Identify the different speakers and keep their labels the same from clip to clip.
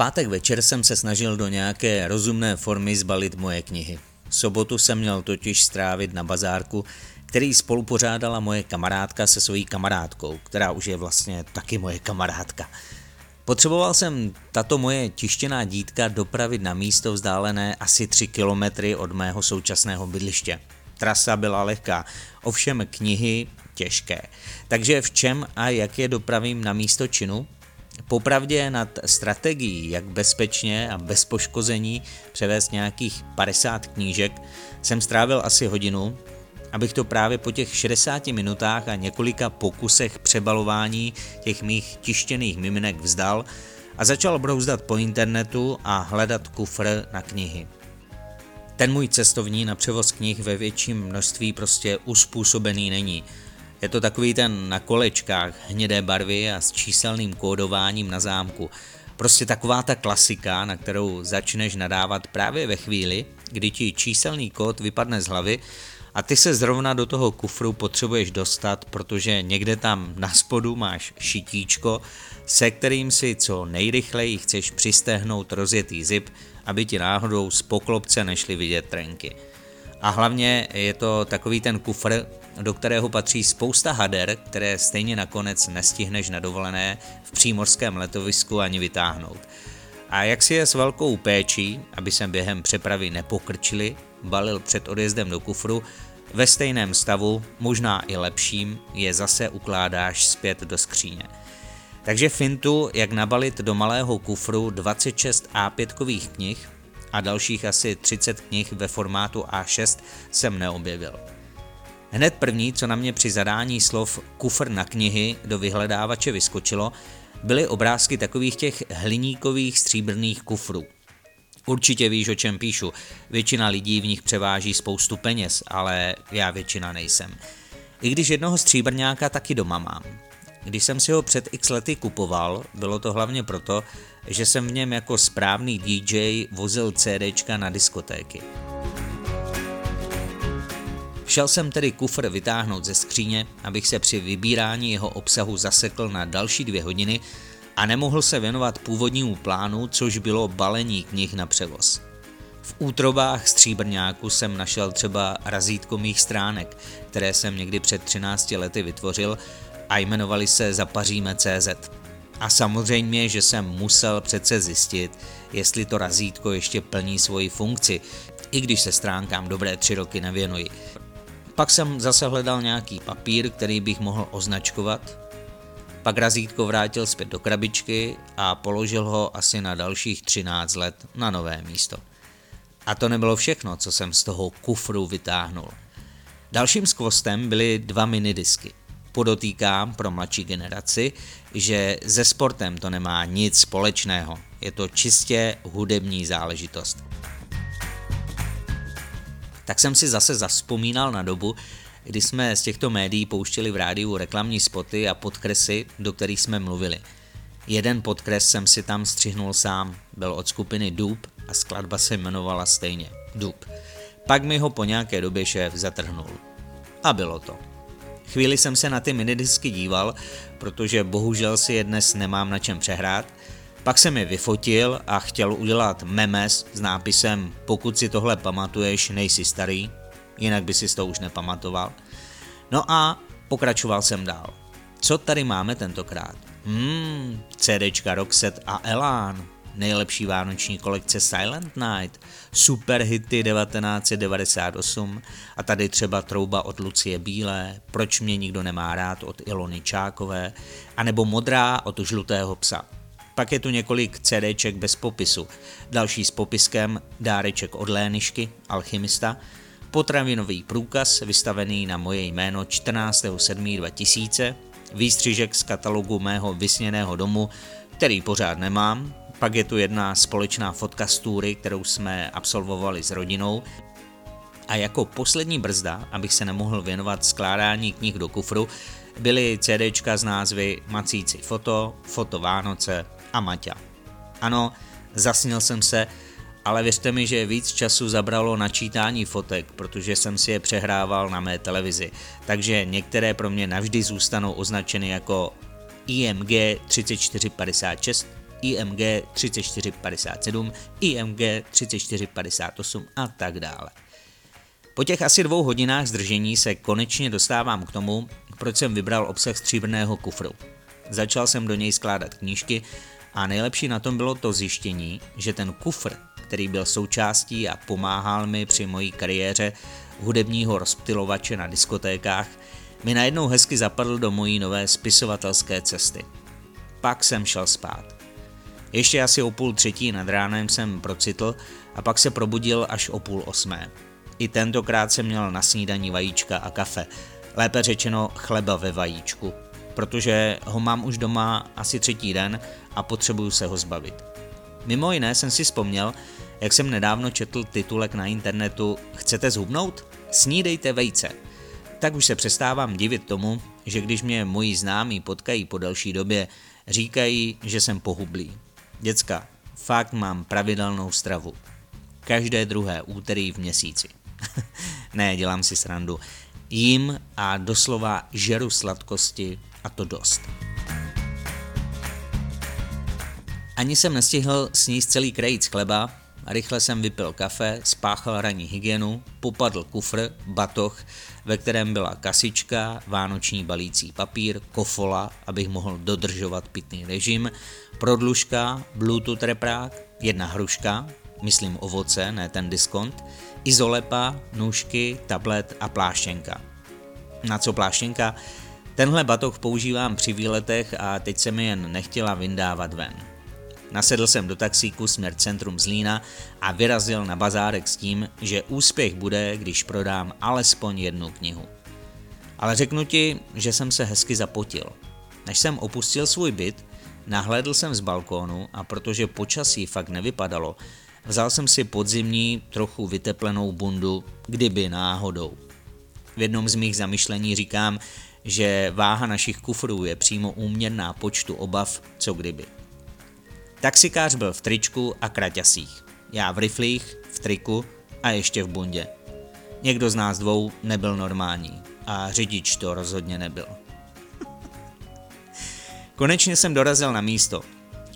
Speaker 1: pátek večer jsem se snažil do nějaké rozumné formy zbalit moje knihy. Sobotu jsem měl totiž strávit na bazárku, který spolupořádala moje kamarádka se svojí kamarádkou, která už je vlastně taky moje kamarádka. Potřeboval jsem tato moje tištěná dítka dopravit na místo vzdálené asi 3 kilometry od mého současného bydliště. Trasa byla lehká, ovšem knihy těžké. Takže v čem a jak je dopravím na místo činu? Popravdě nad strategií, jak bezpečně a bez poškození převést nějakých 50 knížek, jsem strávil asi hodinu, abych to právě po těch 60 minutách a několika pokusech přebalování těch mých tištěných miminek vzdal a začal brouzdat po internetu a hledat kufr na knihy. Ten můj cestovní na převoz knih ve větším množství prostě uspůsobený není – je to takový ten na kolečkách hnědé barvy a s číselným kódováním na zámku. Prostě taková ta klasika, na kterou začneš nadávat právě ve chvíli, kdy ti číselný kód vypadne z hlavy a ty se zrovna do toho kufru potřebuješ dostat, protože někde tam na spodu máš šitíčko, se kterým si co nejrychleji chceš přistéhnout rozjetý zip, aby ti náhodou z poklopce nešly vidět trenky. A hlavně je to takový ten kufr, do kterého patří spousta hader, které stejně nakonec nestihneš na dovolené v přímorském letovisku ani vytáhnout. A jak si je s velkou péčí, aby se během přepravy nepokrčili, balil před odjezdem do kufru, ve stejném stavu, možná i lepším, je zase ukládáš zpět do skříně. Takže fintu, jak nabalit do malého kufru 26 A5 knih a dalších asi 30 knih ve formátu A6 jsem neobjevil. Hned první, co na mě při zadání slov kufr na knihy do vyhledávače vyskočilo, byly obrázky takových těch hliníkových stříbrných kufrů. Určitě víš, o čem píšu. Většina lidí v nich převáží spoustu peněz, ale já většina nejsem. I když jednoho stříbrňáka taky doma mám. Když jsem si ho před x lety kupoval, bylo to hlavně proto, že jsem v něm jako správný DJ vozil CDčka na diskotéky. Šel jsem tedy kufr vytáhnout ze skříně, abych se při vybírání jeho obsahu zasekl na další dvě hodiny a nemohl se věnovat původnímu plánu, což bylo balení knih na převoz. V útrobách stříbrňáku jsem našel třeba razítko mých stránek, které jsem někdy před 13 lety vytvořil a jmenovali se Zapaříme.cz. A samozřejmě, že jsem musel přece zjistit, jestli to razítko ještě plní svoji funkci, i když se stránkám dobré tři roky nevěnuji. Pak jsem zase hledal nějaký papír, který bych mohl označkovat. Pak razítko vrátil zpět do krabičky a položil ho asi na dalších 13 let na nové místo. A to nebylo všechno, co jsem z toho kufru vytáhnul. Dalším skvostem byly dva minidisky. Podotýkám pro mladší generaci, že se sportem to nemá nic společného. Je to čistě hudební záležitost tak jsem si zase zaspomínal na dobu, kdy jsme z těchto médií pouštěli v rádiu reklamní spoty a podkresy, do kterých jsme mluvili. Jeden podkres jsem si tam střihnul sám, byl od skupiny Dub a skladba se jmenovala stejně Dub. Pak mi ho po nějaké době šéf zatrhnul. A bylo to. Chvíli jsem se na ty minidisky díval, protože bohužel si je dnes nemám na čem přehrát, pak jsem je vyfotil a chtěl udělat memes s nápisem pokud si tohle pamatuješ, nejsi starý, jinak by si to už nepamatoval. No a pokračoval jsem dál. Co tady máme tentokrát? Hmm, CDčka Roxette a Elan, nejlepší vánoční kolekce Silent Night, super hity 1998 a tady třeba trouba od Lucie Bílé, proč mě nikdo nemá rád od Ilony Čákové, anebo modrá od žlutého psa. Pak je tu několik CDček bez popisu, další s popiskem dáreček od Lénišky, alchymista, potravinový průkaz vystavený na moje jméno 14.7.2000, výstřižek z katalogu mého vysněného domu, který pořád nemám, pak je tu jedna společná fotka z túry, kterou jsme absolvovali s rodinou, a jako poslední brzda, abych se nemohl věnovat skládání knih do kufru, byly CDčka z názvy Macíci foto, Foto Vánoce a Maťa. Ano, zasnil jsem se, ale věřte mi, že víc času zabralo načítání fotek, protože jsem si je přehrával na mé televizi, takže některé pro mě navždy zůstanou označeny jako IMG 3456 IMG 3457, IMG 3458 a tak dále. Po těch asi dvou hodinách zdržení se konečně dostávám k tomu, proč jsem vybral obsah stříbrného kufru. Začal jsem do něj skládat knížky a nejlepší na tom bylo to zjištění, že ten kufr, který byl součástí a pomáhal mi při mojí kariéře hudebního rozptilovače na diskotékách, mi najednou hezky zapadl do mojí nové spisovatelské cesty. Pak jsem šel spát. Ještě asi o půl třetí nad ránem jsem procitl a pak se probudil až o půl osmé. I tentokrát jsem měl na snídaní vajíčka a kafe, lépe řečeno chleba ve vajíčku, protože ho mám už doma asi třetí den a potřebuju se ho zbavit. Mimo jiné jsem si vzpomněl, jak jsem nedávno četl titulek na internetu Chcete zhubnout? Snídejte vejce. Tak už se přestávám divit tomu, že když mě moji známí potkají po delší době, říkají, že jsem pohublý. Děcka, fakt mám pravidelnou stravu. Každé druhé úterý v měsíci. ne, dělám si srandu. Jím a doslova žeru sladkosti a to dost. Ani jsem nestihl sníst celý krajíc chleba, rychle jsem vypil kafe, spáchal ranní hygienu, popadl kufr, batoh, ve kterém byla kasička, vánoční balící papír, kofola, abych mohl dodržovat pitný režim, prodlužka, bluetooth reprák, jedna hruška, myslím ovoce, ne ten diskont, izolepa, nůžky, tablet a pláštěnka. Na co pláštěnka? Tenhle batoh používám při výletech a teď se mi jen nechtěla vyndávat ven. Nasedl jsem do taxíku směr centrum Zlína a vyrazil na bazárek s tím, že úspěch bude, když prodám alespoň jednu knihu. Ale řeknu ti, že jsem se hezky zapotil. Než jsem opustil svůj byt, nahlédl jsem z balkónu a protože počasí fakt nevypadalo, vzal jsem si podzimní, trochu vyteplenou bundu, kdyby náhodou. V jednom z mých zamyšlení říkám, že váha našich kufrů je přímo úměrná počtu obav, co kdyby. Taxikář byl v tričku a kraťasích. Já v riflích, v triku a ještě v bundě. Někdo z nás dvou nebyl normální a řidič to rozhodně nebyl. Konečně jsem dorazil na místo.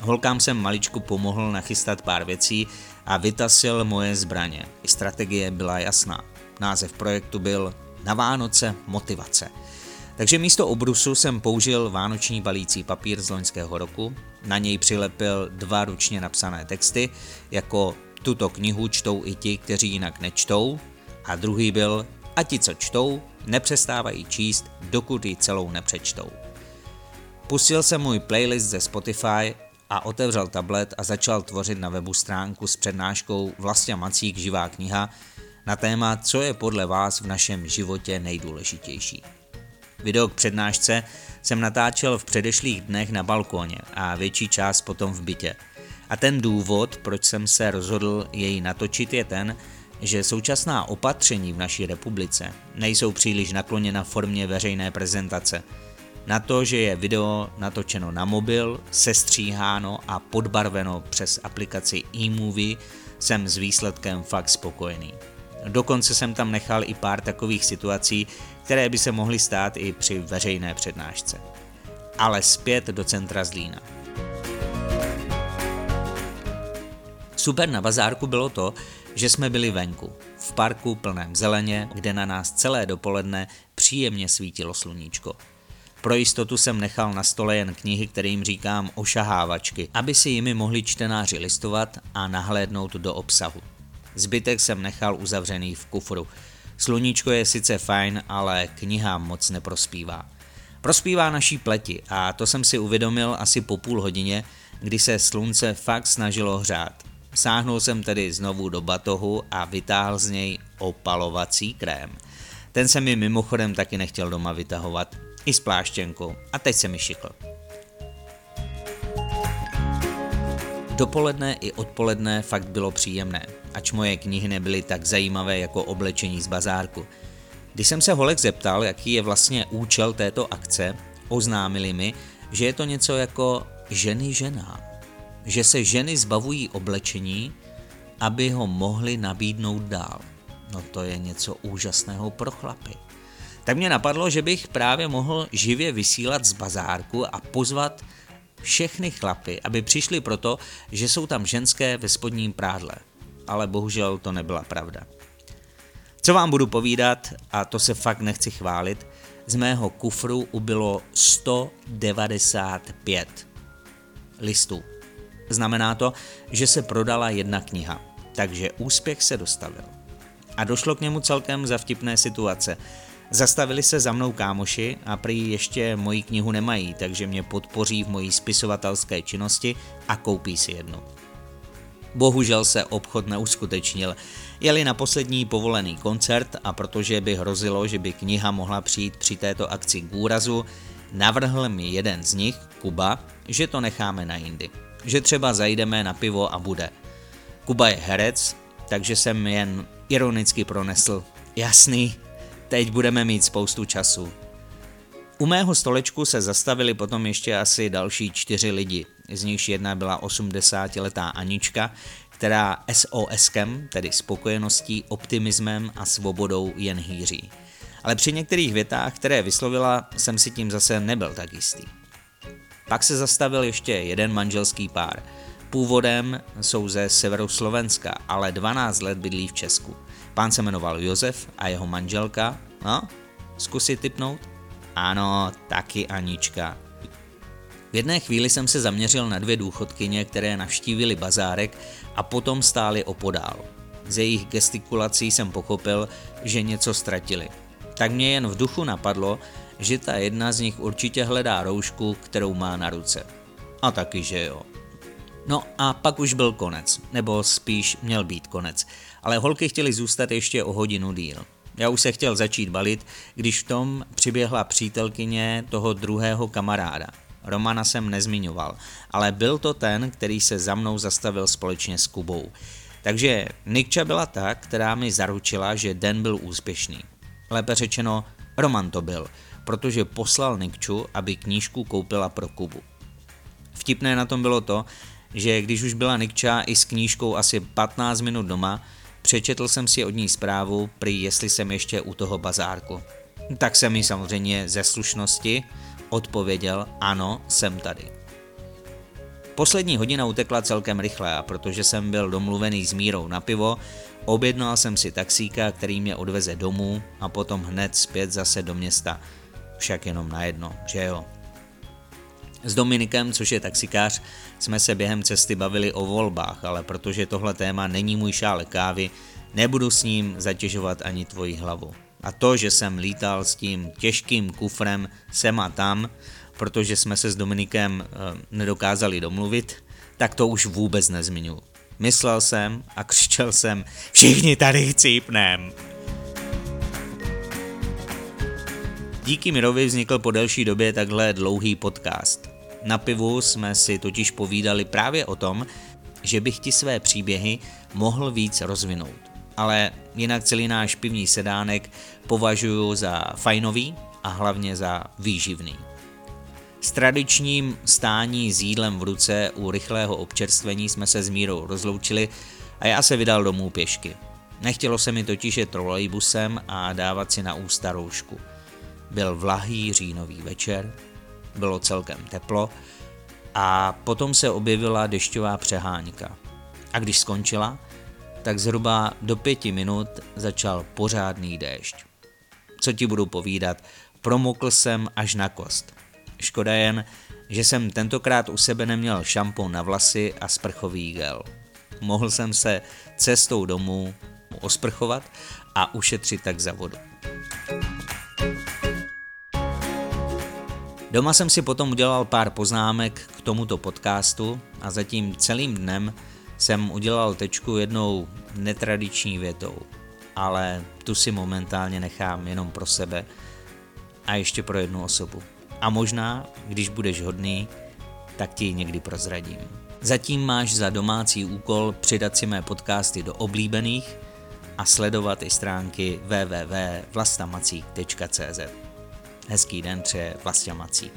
Speaker 1: Holkám jsem maličku pomohl nachystat pár věcí a vytasil moje zbraně. Strategie byla jasná. Název projektu byl Na Vánoce motivace – takže místo obrusu jsem použil vánoční balící papír z loňského roku, na něj přilepil dva ručně napsané texty, jako tuto knihu čtou i ti, kteří jinak nečtou, a druhý byl a ti, co čtou, nepřestávají číst, dokud ji celou nepřečtou. Pustil jsem můj playlist ze Spotify a otevřel tablet a začal tvořit na webu stránku s přednáškou Vlastně Macík živá kniha na téma, co je podle vás v našem životě nejdůležitější. Video k přednášce jsem natáčel v předešlých dnech na balkóně a větší část potom v bytě. A ten důvod, proč jsem se rozhodl jej natočit, je ten, že současná opatření v naší republice nejsou příliš nakloněna formě veřejné prezentace. Na to, že je video natočeno na mobil, sestříháno a podbarveno přes aplikaci eMovie, jsem s výsledkem fakt spokojený. Dokonce jsem tam nechal i pár takových situací, které by se mohly stát i při veřejné přednášce. Ale zpět do centra Zlína. Super na bazárku bylo to, že jsme byli venku, v parku plném zeleně, kde na nás celé dopoledne příjemně svítilo sluníčko. Pro jistotu jsem nechal na stole jen knihy, kterým říkám ošahávačky, aby si jimi mohli čtenáři listovat a nahlédnout do obsahu. Zbytek jsem nechal uzavřený v kufru. Sluníčko je sice fajn, ale kniha moc neprospívá. Prospívá naší pleti a to jsem si uvědomil asi po půl hodině, kdy se slunce fakt snažilo hřát. Sáhnul jsem tedy znovu do batohu a vytáhl z něj opalovací krém. Ten se mi mimochodem taky nechtěl doma vytahovat, i s pláštěnkou, a teď se mi šikl. Dopoledne i odpoledne fakt bylo příjemné, ač moje knihy nebyly tak zajímavé jako oblečení z bazárku. Když jsem se Holek zeptal, jaký je vlastně účel této akce, oznámili mi, že je to něco jako ženy ženám. Že se ženy zbavují oblečení, aby ho mohly nabídnout dál. No to je něco úžasného pro chlapy. Tak mě napadlo, že bych právě mohl živě vysílat z bazárku a pozvat všechny chlapy, aby přišli proto, že jsou tam ženské ve spodním prádle. Ale bohužel to nebyla pravda. Co vám budu povídat, a to se fakt nechci chválit, z mého kufru ubylo 195 listů. Znamená to, že se prodala jedna kniha, takže úspěch se dostavil. A došlo k němu celkem za vtipné situace. Zastavili se za mnou kámoši a prý ještě moji knihu nemají, takže mě podpoří v mojí spisovatelské činnosti a koupí si jednu. Bohužel se obchod neuskutečnil. Jeli na poslední povolený koncert a protože by hrozilo, že by kniha mohla přijít při této akci k úrazu, navrhl mi jeden z nich, Kuba, že to necháme na jindy. Že třeba zajdeme na pivo a bude. Kuba je herec, takže jsem jen ironicky pronesl. Jasný, teď budeme mít spoustu času. U mého stolečku se zastavili potom ještě asi další čtyři lidi. Z nichž jedna byla 80-letá Anička, která SOSkem, tedy spokojeností, optimismem a svobodou jen hýří. Ale při některých větách, které vyslovila, jsem si tím zase nebyl tak jistý. Pak se zastavil ještě jeden manželský pár. Původem jsou ze severu Slovenska, ale 12 let bydlí v Česku. Pán se jmenoval Josef a jeho manželka, no, zkusit typnout? Ano, taky Anička. V jedné chvíli jsem se zaměřil na dvě důchodkyně, které navštívili bazárek a potom stáli opodál. Z jejich gestikulací jsem pochopil, že něco ztratili. Tak mě jen v duchu napadlo, že ta jedna z nich určitě hledá roušku, kterou má na ruce. A taky, že jo. No a pak už byl konec, nebo spíš měl být konec, ale holky chtěly zůstat ještě o hodinu díl. Já už se chtěl začít balit, když v tom přiběhla přítelkyně toho druhého kamaráda. Romana jsem nezmiňoval, ale byl to ten, který se za mnou zastavil společně s Kubou. Takže Nikča byla ta, která mi zaručila, že den byl úspěšný. Lépe řečeno, Roman to byl, protože poslal Nikču, aby knížku koupila pro Kubu. Vtipné na tom bylo to, že když už byla Nikča i s knížkou asi 15 minut doma, přečetl jsem si od ní zprávu, prý jestli jsem ještě u toho bazárku. Tak jsem mi samozřejmě ze slušnosti odpověděl ano, jsem tady. Poslední hodina utekla celkem rychle a protože jsem byl domluvený s Mírou na pivo, objednal jsem si taxíka, který mě odveze domů a potom hned zpět zase do města. Však jenom na jedno, že jo? S Dominikem, což je taxikář, jsme se během cesty bavili o volbách, ale protože tohle téma není můj šále kávy, nebudu s ním zatěžovat ani tvoji hlavu. A to, že jsem lítal s tím těžkým kufrem sem a tam, protože jsme se s Dominikem e, nedokázali domluvit, tak to už vůbec nezmiňu. Myslel jsem a křičel jsem, všichni tady chcípnem. Díky Mirovi vznikl po delší době takhle dlouhý podcast. Na pivu jsme si totiž povídali právě o tom, že bych ti své příběhy mohl víc rozvinout. Ale jinak celý náš pivní sedánek považuji za fajnový a hlavně za výživný. S tradičním stání s jídlem v ruce u rychlého občerstvení jsme se s Mírou rozloučili a já se vydal domů pěšky. Nechtělo se mi totiž je trolejbusem a dávat si na ústa roušku. Byl vlahý říjnový večer, bylo celkem teplo a potom se objevila dešťová přeháňka. A když skončila, tak zhruba do pěti minut začal pořádný déšť. Co ti budu povídat, promokl jsem až na kost. Škoda jen, že jsem tentokrát u sebe neměl šampon na vlasy a sprchový gel. Mohl jsem se cestou domů osprchovat a ušetřit tak za vodu. Doma jsem si potom udělal pár poznámek k tomuto podcastu a zatím celým dnem jsem udělal tečku jednou netradiční větou, ale tu si momentálně nechám jenom pro sebe a ještě pro jednu osobu. A možná, když budeš hodný, tak ti ji někdy prozradím. Zatím máš za domácí úkol přidat si mé podcasty do oblíbených a sledovat i stránky www.vlastamacík.cz. Hezký den přeje Vlastia Macík.